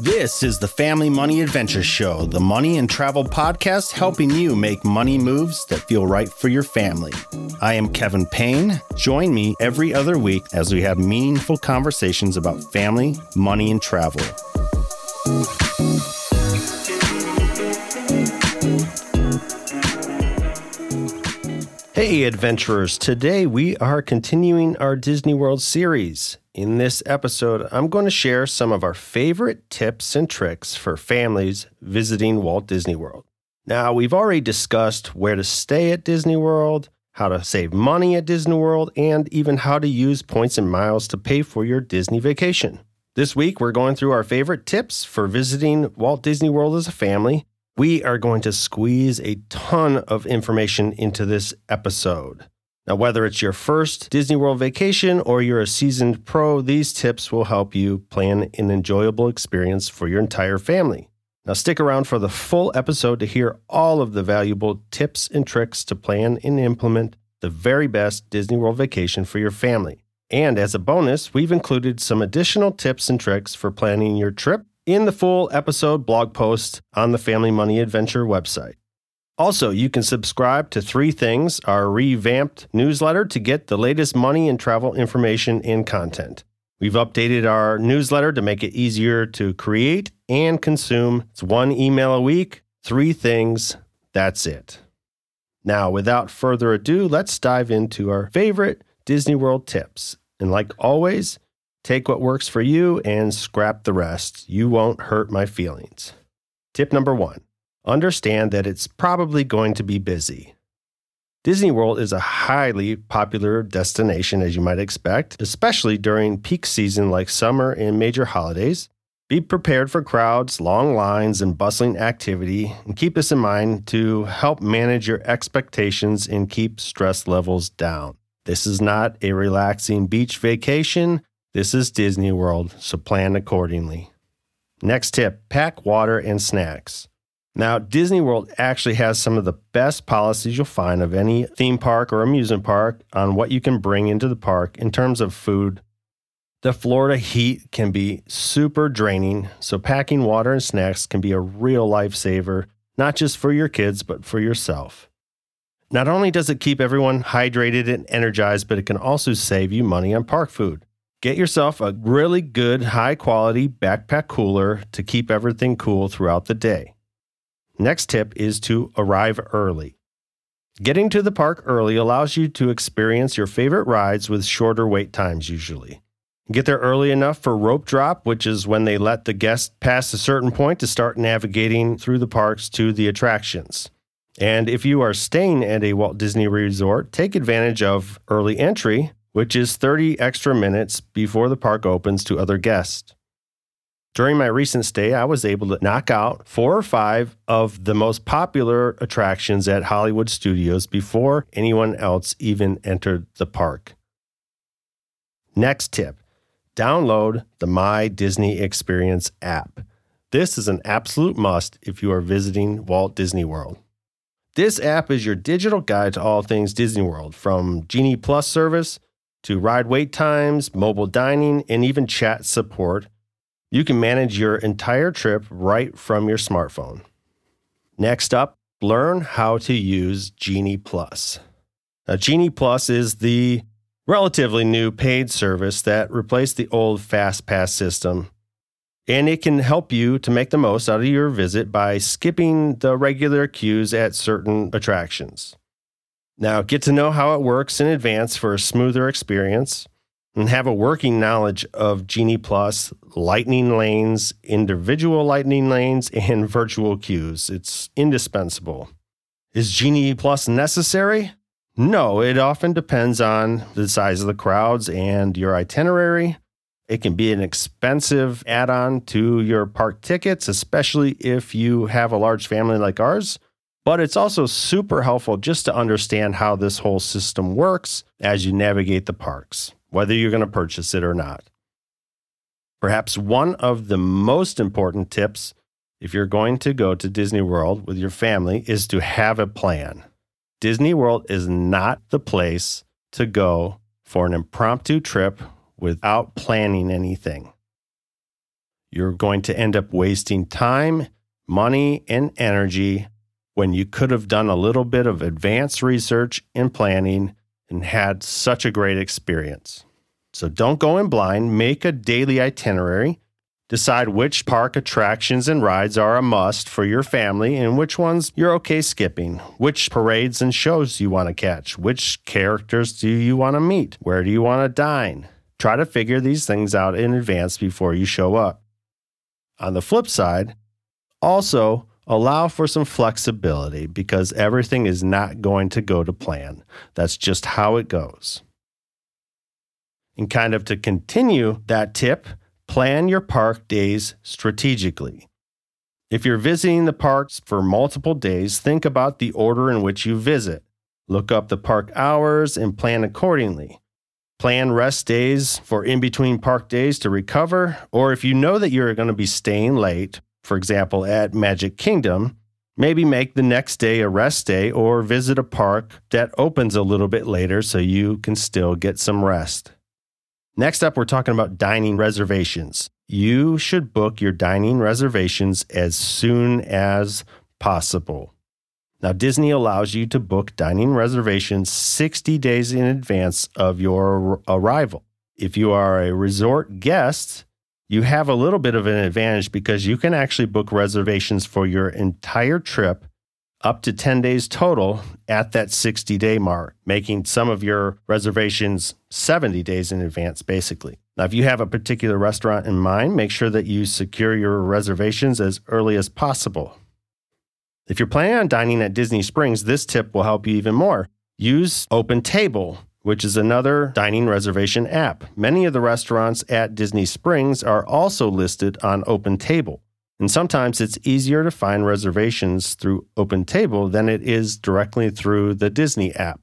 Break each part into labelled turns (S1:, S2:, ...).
S1: This is the Family Money Adventure Show, the money and travel podcast helping you make money moves that feel right for your family. I am Kevin Payne. Join me every other week as we have meaningful conversations about family, money, and travel. Hey, adventurers. Today we are continuing our Disney World series. In this episode, I'm going to share some of our favorite tips and tricks for families visiting Walt Disney World. Now, we've already discussed where to stay at Disney World, how to save money at Disney World, and even how to use points and miles to pay for your Disney vacation. This week, we're going through our favorite tips for visiting Walt Disney World as a family. We are going to squeeze a ton of information into this episode. Now, whether it's your first Disney World vacation or you're a seasoned pro, these tips will help you plan an enjoyable experience for your entire family. Now, stick around for the full episode to hear all of the valuable tips and tricks to plan and implement the very best Disney World vacation for your family. And as a bonus, we've included some additional tips and tricks for planning your trip in the full episode blog post on the Family Money Adventure website. Also, you can subscribe to Three Things, our revamped newsletter, to get the latest money and travel information and content. We've updated our newsletter to make it easier to create and consume. It's one email a week, three things, that's it. Now, without further ado, let's dive into our favorite Disney World tips. And like always, take what works for you and scrap the rest. You won't hurt my feelings. Tip number one understand that it's probably going to be busy. Disney World is a highly popular destination, as you might expect, especially during peak season like summer and major holidays. Be prepared for crowds, long lines, and bustling activity, and keep this in mind to help manage your expectations and keep stress levels down. This is not a relaxing beach vacation. This is Disney World, so plan accordingly. Next tip pack water and snacks. Now, Disney World actually has some of the best policies you'll find of any theme park or amusement park on what you can bring into the park in terms of food. The Florida heat can be super draining, so packing water and snacks can be a real lifesaver, not just for your kids, but for yourself. Not only does it keep everyone hydrated and energized, but it can also save you money on park food. Get yourself a really good, high quality backpack cooler to keep everything cool throughout the day. Next tip is to arrive early. Getting to the park early allows you to experience your favorite rides with shorter wait times usually. Get there early enough for rope drop, which is when they let the guest pass a certain point to start navigating through the parks to the attractions. And if you are staying at a Walt Disney Resort, take advantage of early entry, which is 30 extra minutes before the park opens to other guests. During my recent stay, I was able to knock out four or five of the most popular attractions at Hollywood Studios before anyone else even entered the park. Next tip download the My Disney Experience app. This is an absolute must if you are visiting Walt Disney World. This app is your digital guide to all things Disney World, from Genie Plus service to ride wait times, mobile dining, and even chat support you can manage your entire trip right from your smartphone. Next up, learn how to use Genie Plus. Now, Genie Plus is the relatively new paid service that replaced the old FastPass system. And it can help you to make the most out of your visit by skipping the regular queues at certain attractions. Now, get to know how it works in advance for a smoother experience and have a working knowledge of Genie Plus, lightning lanes, individual lightning lanes, and virtual queues. It's indispensable. Is Genie Plus necessary? No, it often depends on the size of the crowds and your itinerary. It can be an expensive add on to your park tickets, especially if you have a large family like ours. But it's also super helpful just to understand how this whole system works as you navigate the parks whether you're going to purchase it or not. Perhaps one of the most important tips if you're going to go to Disney World with your family is to have a plan. Disney World is not the place to go for an impromptu trip without planning anything. You're going to end up wasting time, money, and energy when you could have done a little bit of advanced research and planning and had such a great experience. So don't go in blind, make a daily itinerary Decide which park attractions and rides are a must for your family and which ones you're okay skipping, which parades and shows you want to catch, which characters do you want to meet, where do you want to dine. Try to figure these things out in advance before you show up. On the flip side, also allow for some flexibility because everything is not going to go to plan. That's just how it goes. And kind of to continue that tip, Plan your park days strategically. If you're visiting the parks for multiple days, think about the order in which you visit. Look up the park hours and plan accordingly. Plan rest days for in between park days to recover, or if you know that you're going to be staying late, for example, at Magic Kingdom, maybe make the next day a rest day or visit a park that opens a little bit later so you can still get some rest. Next up, we're talking about dining reservations. You should book your dining reservations as soon as possible. Now, Disney allows you to book dining reservations 60 days in advance of your arrival. If you are a resort guest, you have a little bit of an advantage because you can actually book reservations for your entire trip up to 10 days total at that 60 day mark, making some of your reservations 70 days in advance, basically. Now, if you have a particular restaurant in mind, make sure that you secure your reservations as early as possible. If you're planning on dining at Disney Springs, this tip will help you even more. Use OpenTable, which is another dining reservation app. Many of the restaurants at Disney Springs are also listed on OpenTable. And sometimes it's easier to find reservations through OpenTable than it is directly through the Disney app.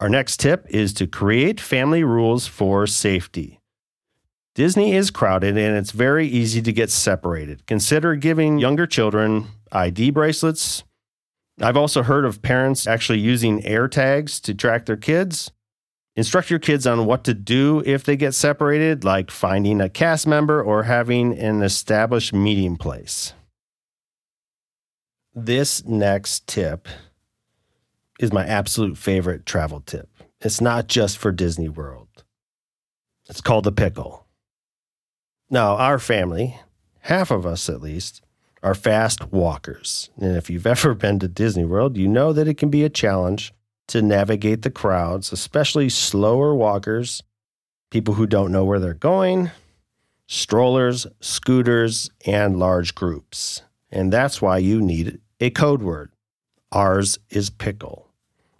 S1: Our next tip is to create family rules for safety. Disney is crowded and it's very easy to get separated. Consider giving younger children ID bracelets. I've also heard of parents actually using AirTags to track their kids. Instruct your kids on what to do if they get separated, like finding a cast member or having an established meeting place. This next tip is my absolute favorite travel tip. It's not just for Disney World, it's called the pickle. Now, our family, half of us at least, are fast walkers. And if you've ever been to Disney World, you know that it can be a challenge to navigate the crowds, especially slower walkers, people who don't know where they're going, strollers, scooters, and large groups. And that's why you need a code word. Ours is pickle.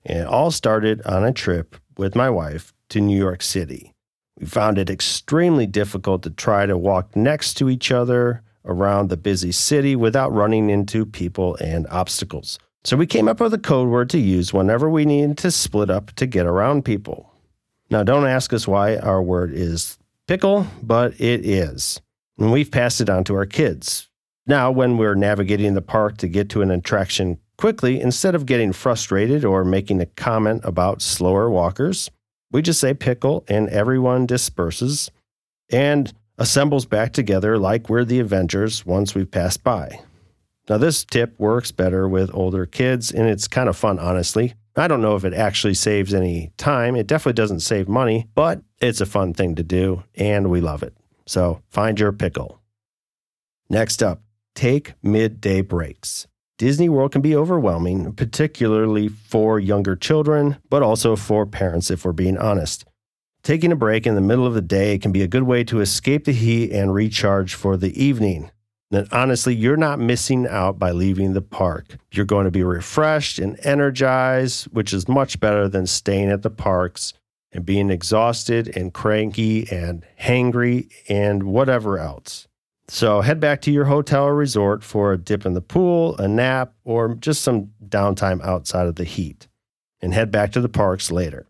S1: And it all started on a trip with my wife to New York City. We found it extremely difficult to try to walk next to each other around the busy city without running into people and obstacles. So we came up with a code word to use whenever we needed to split up to get around people. Now, don't ask us why our word is pickle, but it is. And we've passed it on to our kids. Now, when we're navigating the park to get to an attraction quickly, instead of getting frustrated or making a comment about slower walkers, we just say pickle and everyone disperses and assembles back together like we're the Avengers once we've passed by. Now, this tip works better with older kids, and it's kind of fun, honestly. I don't know if it actually saves any time. It definitely doesn't save money, but it's a fun thing to do, and we love it. So find your pickle. Next up, take midday breaks. Disney World can be overwhelming, particularly for younger children, but also for parents, if we're being honest. Taking a break in the middle of the day can be a good way to escape the heat and recharge for the evening then honestly, you're not missing out by leaving the park. You're going to be refreshed and energized, which is much better than staying at the parks and being exhausted and cranky and hangry and whatever else. So head back to your hotel or resort for a dip in the pool, a nap, or just some downtime outside of the heat, and head back to the parks later.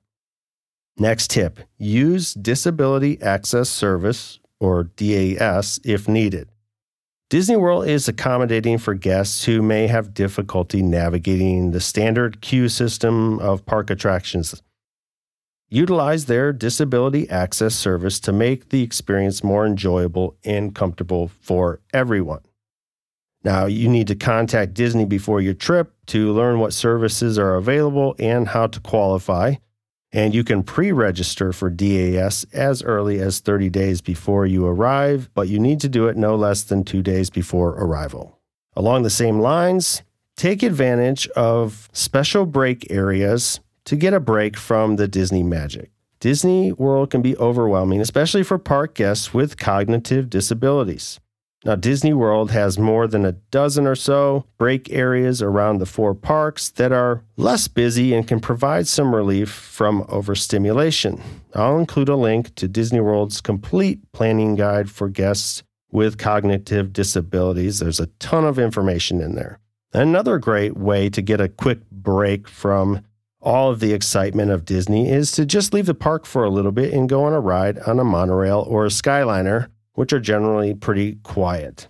S1: Next tip use Disability Access Service or DAS if needed. Disney World is accommodating for guests who may have difficulty navigating the standard queue system of park attractions. utilize their disability access service to make the experience more enjoyable and comfortable for everyone. Now, you need to contact Disney before your trip to learn what services are available and how to qualify. And you can pre register for DAS as early as 30 days before you arrive, but you need to do it no less than two days before arrival. Along the same lines, take advantage of special break areas to get a break from the Disney magic. Disney World can be overwhelming, especially for park guests with cognitive disabilities. Now, Disney World has more than a dozen or so break areas around the four parks that are less busy and can provide some relief from overstimulation. I'll include a link to Disney World's complete planning guide for guests with cognitive disabilities. There's a ton of information in there. Another great way to get a quick break from all of the excitement of Disney is to just leave the park for a little bit and go on a ride on a monorail or a Skyliner which are generally pretty quiet.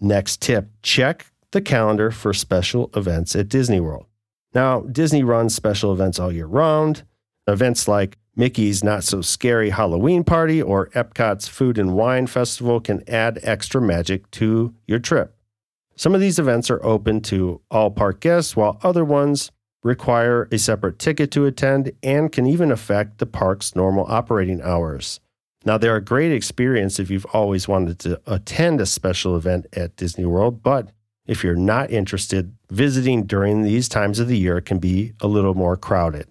S1: Next tip check the calendar for special events at Disney World. Now, Disney runs special events all year round. Events like Mickey's Not So Scary Halloween Party or Epcot's Food and Wine Festival can add extra magic to your trip. Some of these events are open to all park guests, while other ones require a separate ticket to attend and can even affect the park's normal operating hours. Now, they're a great experience if you've always wanted to attend a special event at Disney World, but if you're not interested, visiting during these times of the year can be a little more crowded.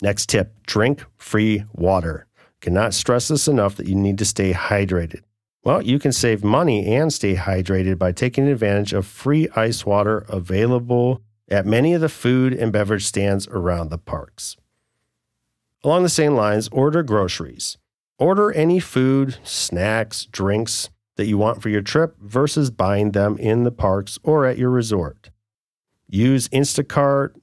S1: Next tip drink free water. Cannot stress this enough that you need to stay hydrated. Well, you can save money and stay hydrated by taking advantage of free ice water available at many of the food and beverage stands around the parks. Along the same lines, order groceries. Order any food, snacks, drinks that you want for your trip versus buying them in the parks or at your resort. Use Instacart,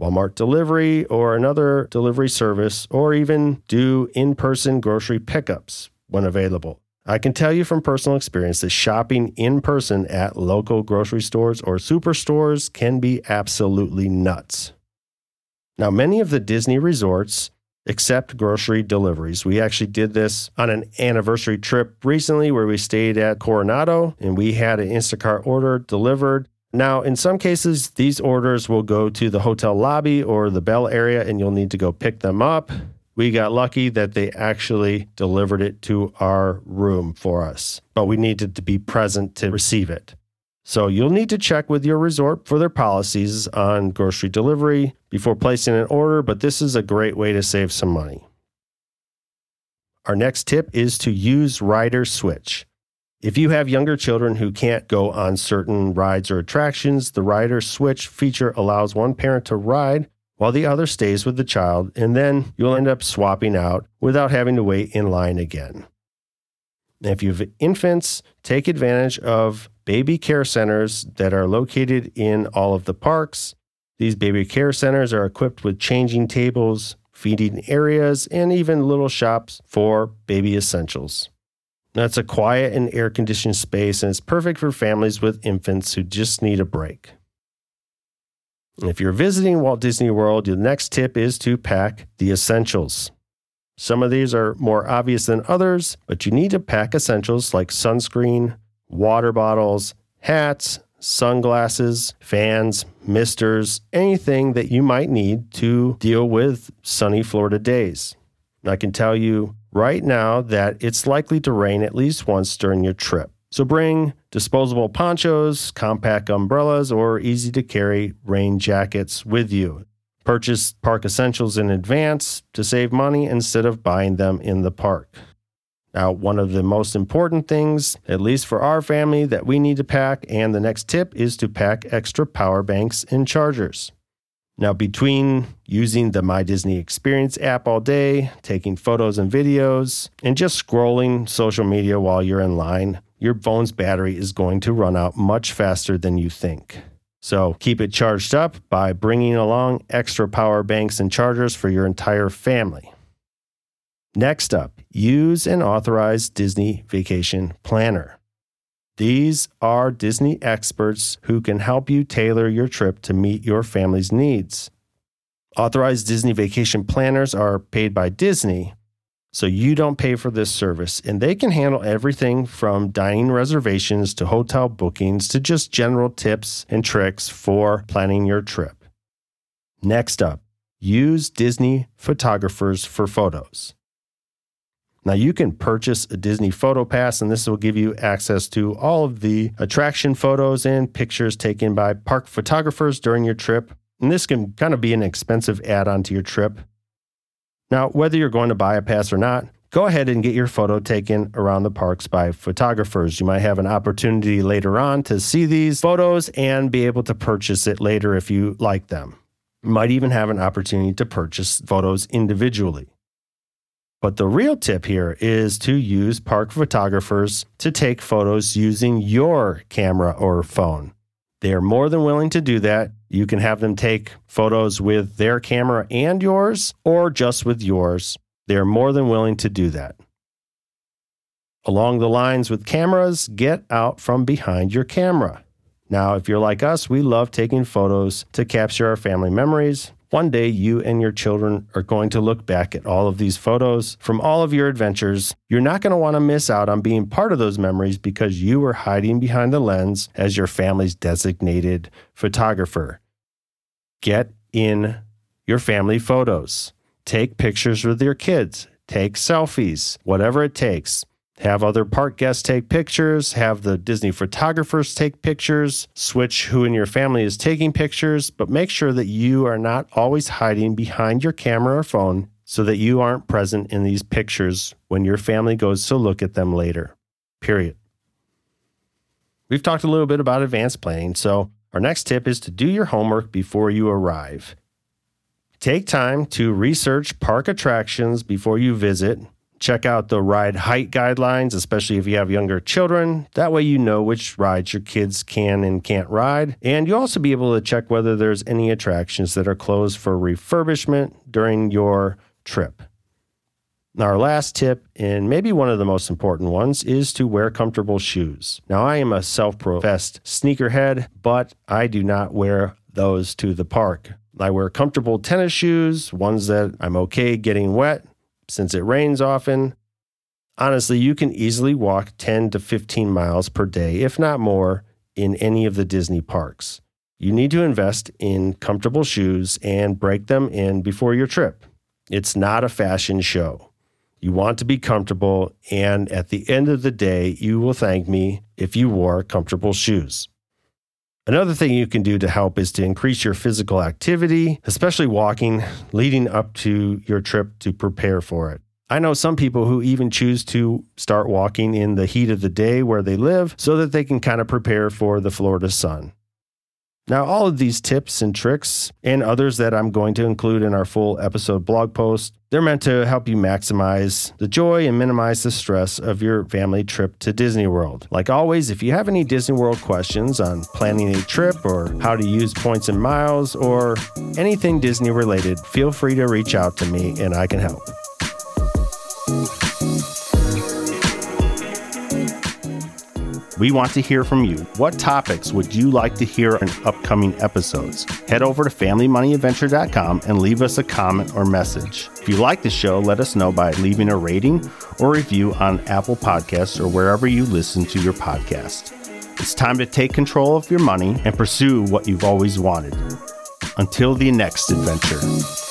S1: Walmart delivery, or another delivery service, or even do in person grocery pickups when available. I can tell you from personal experience that shopping in person at local grocery stores or superstores can be absolutely nuts. Now, many of the Disney resorts accept grocery deliveries. We actually did this on an anniversary trip recently where we stayed at Coronado and we had an Instacart order delivered. Now, in some cases, these orders will go to the hotel lobby or the bell area and you'll need to go pick them up. We got lucky that they actually delivered it to our room for us, but we needed to be present to receive it. So you'll need to check with your resort for their policies on grocery delivery before placing an order, but this is a great way to save some money. Our next tip is to use Rider Switch. If you have younger children who can't go on certain rides or attractions, the Rider Switch feature allows one parent to ride while the other stays with the child, and then you'll end up swapping out without having to wait in line again. If you have infants, take advantage of baby care centers that are located in all of the parks. These baby care centers are equipped with changing tables, feeding areas, and even little shops for baby essentials. That's a quiet and air conditioned space, and it's perfect for families with infants who just need a break. If you're visiting Walt Disney World, your next tip is to pack the essentials. Some of these are more obvious than others, but you need to pack essentials like sunscreen, water bottles, hats, sunglasses, fans, misters, anything that you might need to deal with sunny Florida days. I can tell you right now that it's likely to rain at least once during your trip. So bring disposable ponchos, compact umbrellas, or easy to carry rain jackets with you. Purchase park essentials in advance to save money instead of buying them in the park. Now, one of the most important things, at least for our family, that we need to pack, and the next tip is to pack extra power banks and chargers. Now, between using the My Disney Experience app all day, taking photos and videos, and just scrolling social media while you're in line, your phone's battery is going to run out much faster than you think. So keep it charged up by bringing along extra power banks and chargers for your entire family. Next up, use an authorized Disney Vacation Planner. These are Disney experts who can help you tailor your trip to meet your family's needs. Authorized Disney vacation planners are paid by Disney, so you don't pay for this service, and they can handle everything from dining reservations to hotel bookings to just general tips and tricks for planning your trip. Next up, use Disney photographers for photos. Now, you can purchase a Disney Photo Pass, and this will give you access to all of the attraction photos and pictures taken by park photographers during your trip. And this can kind of be an expensive add on to your trip. Now, whether you're going to buy a pass or not, go ahead and get your photo taken around the parks by photographers. You might have an opportunity later on to see these photos and be able to purchase it later if you like them. You might even have an opportunity to purchase photos individually. But the real tip here is to use park photographers to take photos using your camera or phone. They are more than willing to do that. You can have them take photos with their camera and yours, or just with yours. They are more than willing to do that. Along the lines with cameras, get out from behind your camera. Now, if you're like us, we love taking photos to capture our family memories. One day, you and your children are going to look back at all of these photos from all of your adventures. You're not going to want to miss out on being part of those memories because you were hiding behind the lens as your family's designated photographer. Get in your family photos. Take pictures with your kids. Take selfies, whatever it takes have other park guests take pictures, have the Disney photographers take pictures, switch who in your family is taking pictures, but make sure that you are not always hiding behind your camera or phone so that you aren't present in these pictures when your family goes to look at them later. Period. We've talked a little bit about advanced planning, so our next tip is to do your homework before you arrive. Take time to research park attractions before you visit Check out the ride height guidelines, especially if you have younger children. That way, you know which rides your kids can and can't ride. And you'll also be able to check whether there's any attractions that are closed for refurbishment during your trip. Our last tip, and maybe one of the most important ones, is to wear comfortable shoes. Now, I am a self professed sneakerhead, but I do not wear those to the park. I wear comfortable tennis shoes, ones that I'm okay getting wet, since it rains often, honestly, you can easily walk 10 to 15 miles per day, if not more, in any of the Disney parks. You need to invest in comfortable shoes and break them in before your trip. It's not a fashion show. You want to be comfortable, and at the end of the day, you will thank me if you wore comfortable shoes. Another thing you can do to help is to increase your physical activity, especially walking, leading up to your trip to prepare for it. I know some people who even choose to start walking in the heat of the day where they live so that they can kind of prepare for the Florida sun. Now, all of these tips and tricks and others that I'm going to include in our full episode blog post, they're meant to help you maximize the joy and minimize the stress of your family trip to Disney World. Like always, if you have any Disney World questions on planning a trip or how to use points and miles or anything Disney related, feel free to reach out to me and I can help. We want to hear from you. What topics would you like to hear in upcoming episodes? Head over to FamilyMoneyAdventure.com and leave us a comment or message. If you like the show, let us know by leaving a rating or review on Apple Podcasts or wherever you listen to your podcast. It's time to take control of your money and pursue what you've always wanted. Until the next adventure.